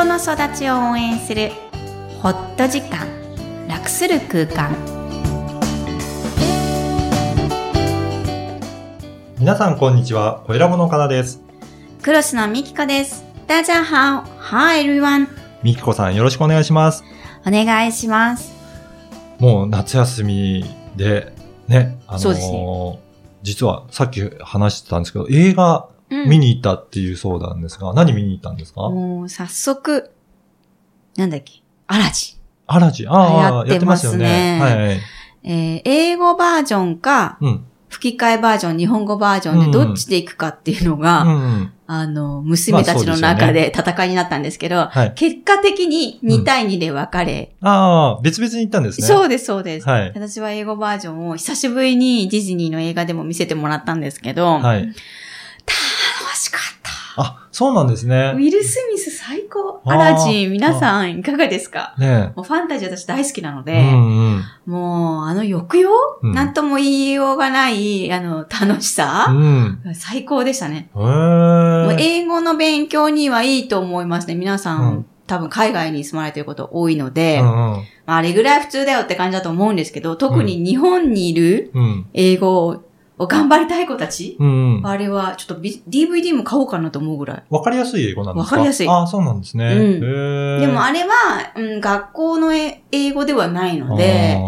人の育ちを応援するホット時間楽する空間。皆さんこんにちは、小ラボのかなです。クロスのミキコです大家好 Hi everyone. みきこさんよろしくお願いします。お願いします。もう夏休みで、ね、あのーそうですね。実はさっき話してたんですけど、映画うん見に行ったっていうそうなんですが、何見に行ったんですか？もう早速なんだっけ？アラジアラジン。ああ、やってますよね。はいはい。えー英語バージョンかうん。吹き替えバージョン、日本語バージョンでどっちで行くかっていうのが、うん。あの、娘たちの中で戦いになったんですけど、はい。結果的に2対2で分かれ、ああ、別々に行ったんですね。そうです、そうです。はい。私は英語バージョンを久しぶりにディズニーの映画でも見せてもらったんですけど、はい。そうなんですねウ。ィル・スミス最高。アラジン、皆さんいかがですか？ねもうファンタジー私大好きなのえ。で、うんうん。もうあの抑揚、うんなんとも言いようがない、あの、楽しさ、うん。最高でしたね。へもうえ。英語の勉強にはいいと思いますね。皆さん、うん多分海外に住まれてること多いので、うんうん。まあ、あれぐらい普通だよって感じだと思うんですけど、特に日本にいるうん。英語を頑張りたい子たち、うんうん。あれはちょっとビ DVD も買おうかなと思うぐらい。わかりやすい英語なんですか？わかりやすいああ、そうなんですね。うん。でもあれは、うん、学校のえ英語ではないので、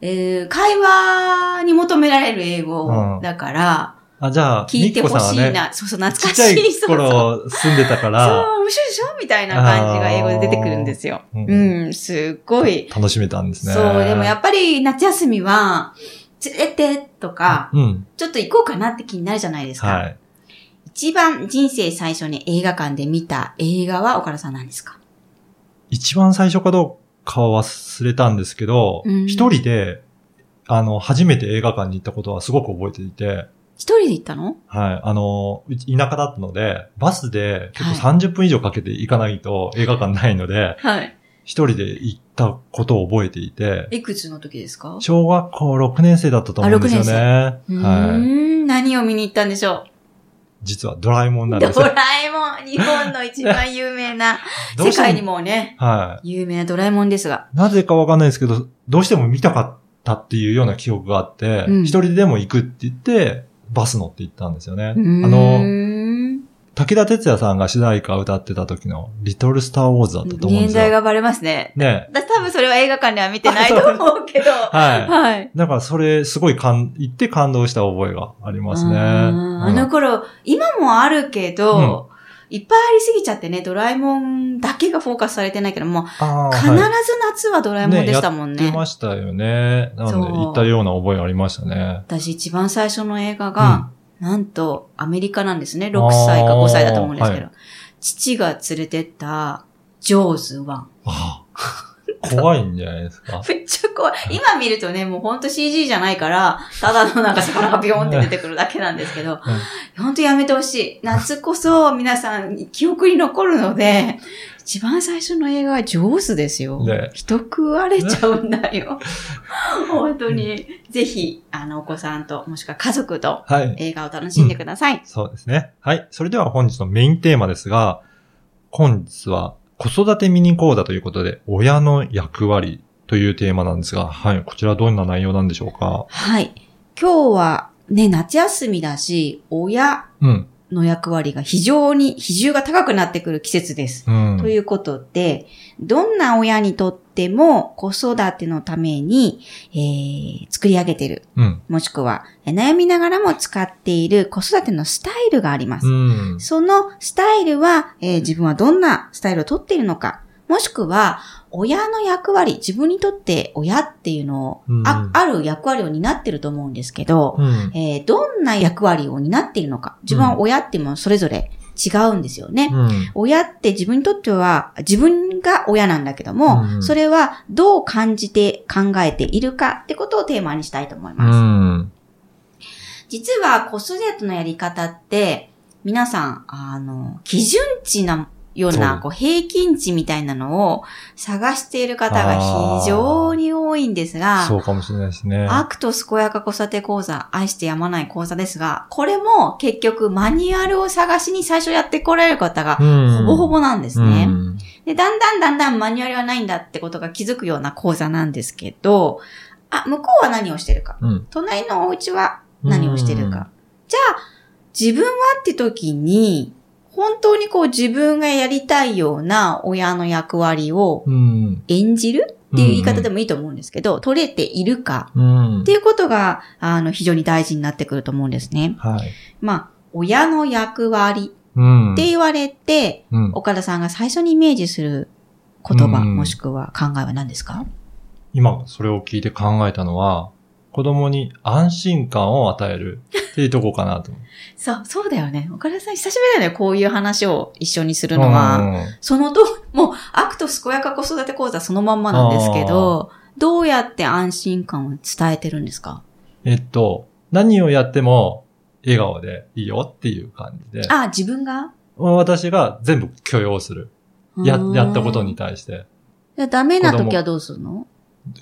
えー会話に求められる英語だから、あ、じゃあ、聞いてほしいみっこさんはね、な。そうそう、懐ちっちゃいかしい。そうそう頃住んでたかそう、ら、面白いでしょ？みたいな感じが英語で出てくるんですよ。あーうん、すっごい。楽しめたんですね。そう、でもやっぱり夏休みは、連れてとか、うん。ちょっと行こうかなって気になるじゃないですか。はい。一番人生最初に映画館で見た映画は岡田さん何ですか？一番最初かどうかは忘れたんですけど、うん一人で、あの、初めて映画館に行ったことはすごく覚えていて、一人で行ったの？はい。あの、田舎だったので、バスで結構は30分以上かけて行かないと映画館ないので、はい。一人で行ったことを覚えていて、いくつの時ですか？小学校6年生だったと思うんですよね。はい。ん、何を見に行ったんでしょ実はドラえもんなうんドですよ。ラえもん、日本の一番有名な、世界にもね、は有名なドラえもんですが。い。なぜかわかんないですけど、どうしても見たかったっていうような記憶があって、うん一人でも行くって言って、バス乗って行ったんですよね。あの、武田鉄矢さんが主題歌を歌ってた時のリトルスターウォーズだったと思うんですよ。年代がバレますね。ね。だ多分それは映画館では見てないと思うけど。はいはい。だからそれすごい感、言って感動した覚えがありますね。あーあの頃、今もあるけど、いっぱいありすぎちゃってね、ドラえもんだけがフォーカスされてないけども、必ずはい夏はドラえもんでしたもんね。やってましたよね。なので行ったような覚えありましたね。私一番最初の映画が、なんとアメリカなんですね。6歳か5歳だと思うんですけど。あ父が連れてった、ジョーズ1。ああ怖いんじゃないですか？めっちゃ怖い。今見るとね、もうほんと CG じゃないから、ただのなんか魚がビヨンって出てくるだけなんですけど、ほんとやめてほしい。夏こそ皆さん記憶に残るので、一番最初の映画はジョーズですよ。ね人食われちゃうんだよ。本当に、ぜひ、あの、お子さんと、もしくは家族とはい。映画を楽しんでください。そうですね。はい。それでは本日のメインテーマですが、本日は子育てミニ講座ということで、親の役割というテーマなんですが、はい。こちらどんな内容なんでしょうか？はい。今日はね、夏休みだし、親うん。の役割が非常に比重が高くなってくる季節です。うん。ということで、どんな親にとっても子育てのために、えー作り上げている、うん。もしくはえー悩みながらも使っている子育てのスタイルがあります。うん。そのスタイルは、えー自分はどんなスタイルをとっているのか、もしくは、親の役割、自分にとって親っていうのを、うんあある役割を担ってると思うんですけど、うん。えーどんな役割を担っているのか、自分は親っていうのもそれぞれ違うんですよね。うん。親って自分にとっては、自分が親なんだけども、うんそれはどう感じて考えているかってことをテーマにしたいと思いうます。ん。実は子育てのやり方って、皆さん、あの、基準値なようなこう平均値みたいなのを探している方が非常に多いんですが、そうかもしれないですね。アクト健やか子育て講座、愛してやまない講座ですが、これも結局マニュアルを探しに最初やってこられる方がうんほぼほぼなんですね。うんで、だんだんだんだんマニュアルはないんだってことが気づくような講座なんですけど、あ、向こうは何をしてるか。うん。隣のお家は何をしてるか。じゃあ、自分はって時に、本当にこう自分がやりたいような親の役割をうん。演じるっていう言い方でもいいと思うんですけど、取れているかうんって。いうことが、あの、非常に大事になってくると思うんですね。はい。まあ、親の役割うん。って言われて、うん。岡田さんが最初にイメージする言葉、うんもしくは考えは何ですか？今、それを聞いて考えたのは、子供に安心感を与えるっていうとこかなと。そう、そうだよね。岡田さん久しぶりだよね。こういう話を一緒にするのは。うんそのと、もう、アクト健やか子育て講座そのまんまなんですけど、どうやって安心感を伝えてるんですか？えっと、何をやっても笑顔でいいよっていう感じで、あ、自分が？私が全部許容する。や、やったことに。対して。ダメな時はどうするの？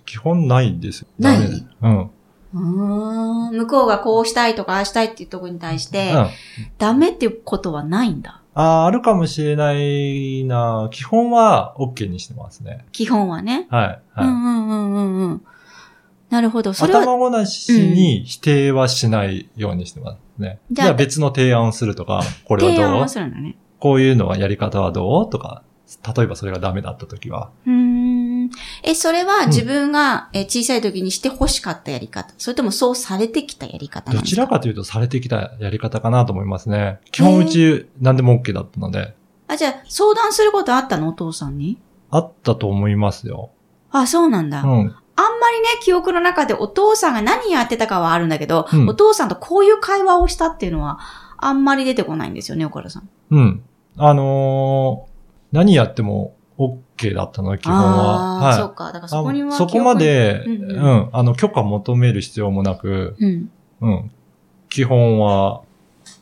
基本ないんですよ。ない？うん。向こうがこうしたいとかああしたいっていうところに対して、うん。ダメっていうことはないんだ。あーあるかもしれないな基本は OK にしてますね。基本はね。はい。はい。うんうんうんうんうん。なるほど。それは、頭ごなしに否定はしないようにしてますね。じゃあじゃあ別の提案をするとか、これは提案をどうするんだね。こういうのはやり方はどう？とか、例えばそれがダメだった時は。うーん。え、それは自分がえ小さい時にして欲しかったやり方、それともそうされてきたやり方どちらかというとされてきたやり方かなと思いますね。基本うち何でも OK だったので、あ、じゃあ、相談することあったの？お父さんに？あったと思いますよ。あ、そうなんだ。うん。あんまりね、記憶の中でお父さんが何やってたかはあるんだけど、うんお父さんとこういう会話をしたっていうのは、あんまり出てこないんですよね、岡田さん。うん。あのー何やっても OK だったので、基本は。はい。そうか。だからそこにはあそこまで、記う憶にうんん、あの、許可求める必要もなく、うん。うん。基本は、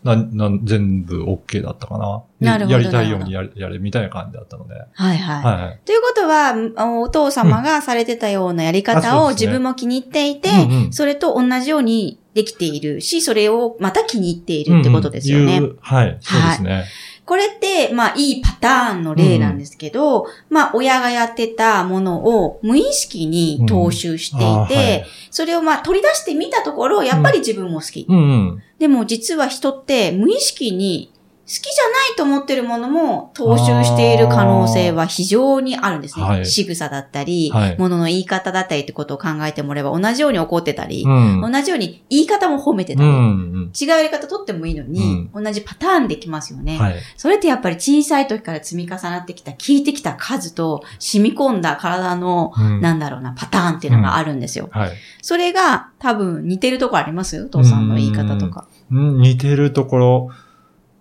な、な、全部 OK だったかな。でなるほどやりたいようにやれ、やれ、みたいな感じだったので。はいはいはい。はい。ということは、お父様がされてたようなやりあ方を自分も気に入っていて、うんうんそれと同じようにできているし、それをまた気に入っているってことですよね。うんうんはい、そうですね。これって、まあ、いいパターンの例なんですけど、まあ、親がやってたものを無意識に踏襲していて、うんはいそれをまあ、取り出してみたところ、やっぱり自分も好き。うんうん。でも、実は人って無意識に好きじゃないと思ってるものも踏襲している可能性は非常にあるんですね。はい仕草だったり、はいものの言い方だったりってことを考えてもらえば、同じように怒ってたり、うん。同じように言い方も褒めてたり、うんうん。違うやり方取ってもいいのに、同じパターンできますよね。はい。それってやっぱり小さい時から積み重なってきた、聞いてきた数と染み込んだ体の、うんなんだろうな、パターンっていうのがあるんですよ。はい。それが多分似てるとこあります？お父さんの言い方とか。うん似てるところ、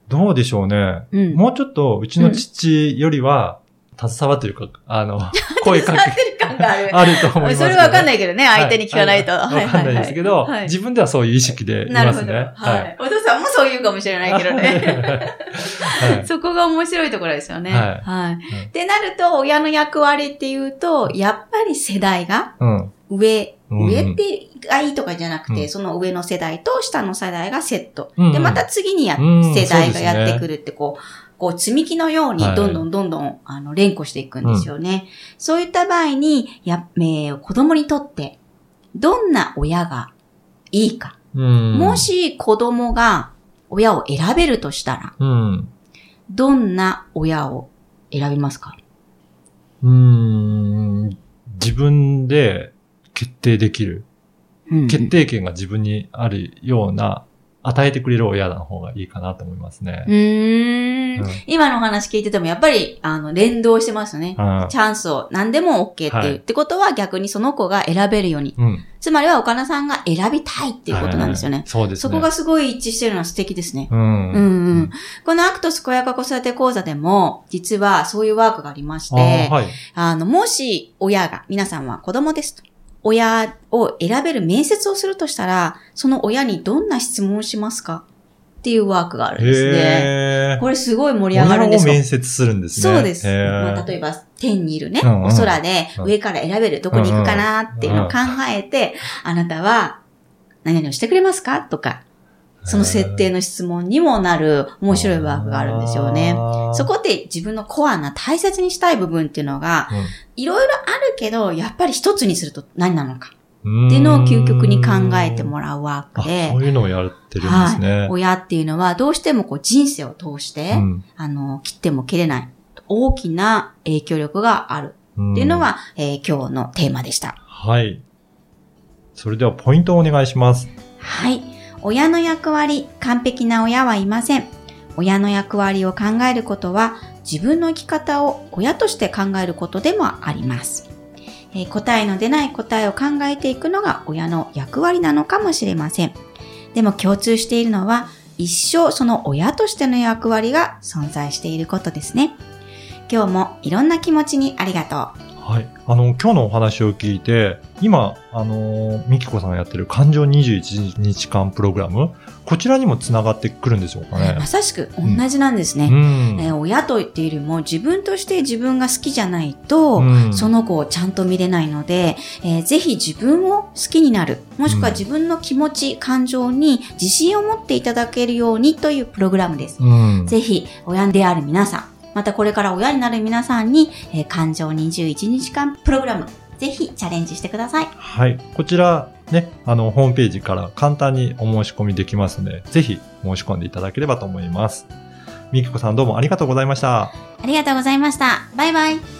どうでしょうね。うん。もうちょっと、うちの父よりは、携わってるか、あの、声かけ、伝わってる感がある。あると思いますけど。それわかんないいけどね、相手に聞かないと。わかんないですけど、はい自分ではそういう意識でいなるほど。ますね。はい。お父さんもそう言うかもしれないけどね。はい。そこが面白いところですよね。はいってなると、親の役割っていうと、やっぱり世代がうん。上、うん上ってがいいとかじゃなくて、うんその上の世代と下の世代がセット。うんで、また次にや、うん世代がやってくるって、こう、こう積み木のようにはいどんどんどんどん、あの連呼していくんですよね。そういった場合に、や、えー子供にとって、どんな親がいいか。うん。も、し子供が親を選べるとしたら、うん。どんな親を選びますか？うん。自分で決定できる。うん決定権が自分にあるような、与えてくれる親の方がいいかなと思いますねう。ーんうん今のお話聞いててもやっぱり、あの、連動してますよね。うんチャンスを何でも OK っていう、はいってことは逆にその子が選べるように。うん。つまりは岡田さんが選びたいっていうことなんですよね。はいそうですね。そこがすごい一致してるのは素敵ですね。うん。うんうん。このアクト健やか子育て講座でも、実はそういうワークがありましあて、ーはい。あの、もし親が、皆さんは子供ですと。親を選べる面接をするとしたら、その親にどんな質問をしますか？っていうワークがあるんですね。これすごい盛り上がるんですよ。面接するんですね。そうです。まあ、例えば、天にいるね、うんうんお空でうん上から選べる、どこに行くかなっていうのを考えて、あなたは何々をしてくれますか？とか、その設定の質問にもなる面白いワークがあるんですよね。そこって自分のコアな大切にしたい部分っていうのが、うんいろいろあるけど、やっぱり一つにすると何なのかうんっていうのを究極に考えてもらうワーあクでそ、ういうのをやってるんですね。親っていうのはどうしてもこう人生を通して、うんあの、切っても切れない大きな影響力があるっていうのが、えー今日のテーマでした。はい。それではポイントをお願いします。はい。親の役割、完璧な親はいません。親の役割を考えることは、自分の生き方を親として考えることでもあります。えー答えの出ない答えを考えていくのが親の役割なのかもしれません。でも共通しているのは、一生その親としての役割が存在していることですね。今日もいろんな気持ちにありがとう。はい。あの、今日のお話を聞いて、今、あの、みきこさんがやってる感情21日間プログラム、こちらにもつながってくるんでしょうかねま。さしく同じなんですね。うん。えー親と言っているよりも自分として自分が好きじゃないと、うんその子をちゃんと見れないので、えーぜひ自分を好きになる、もしくは自分の気持ち、感情に自信を持っていただけるようにというプログラムです。うん。ぜひ親である皆さん、またこれから親になる皆さんに、えー感情21日間プログラム、ぜひチャレンジしてください。はい。こちら、ね、あの、ホームページから簡単にお申し込みできますので、ぜひ申し込んでいただければと思います。みきこさんどうもありがとうございました。ありがとうございました。バイバイ。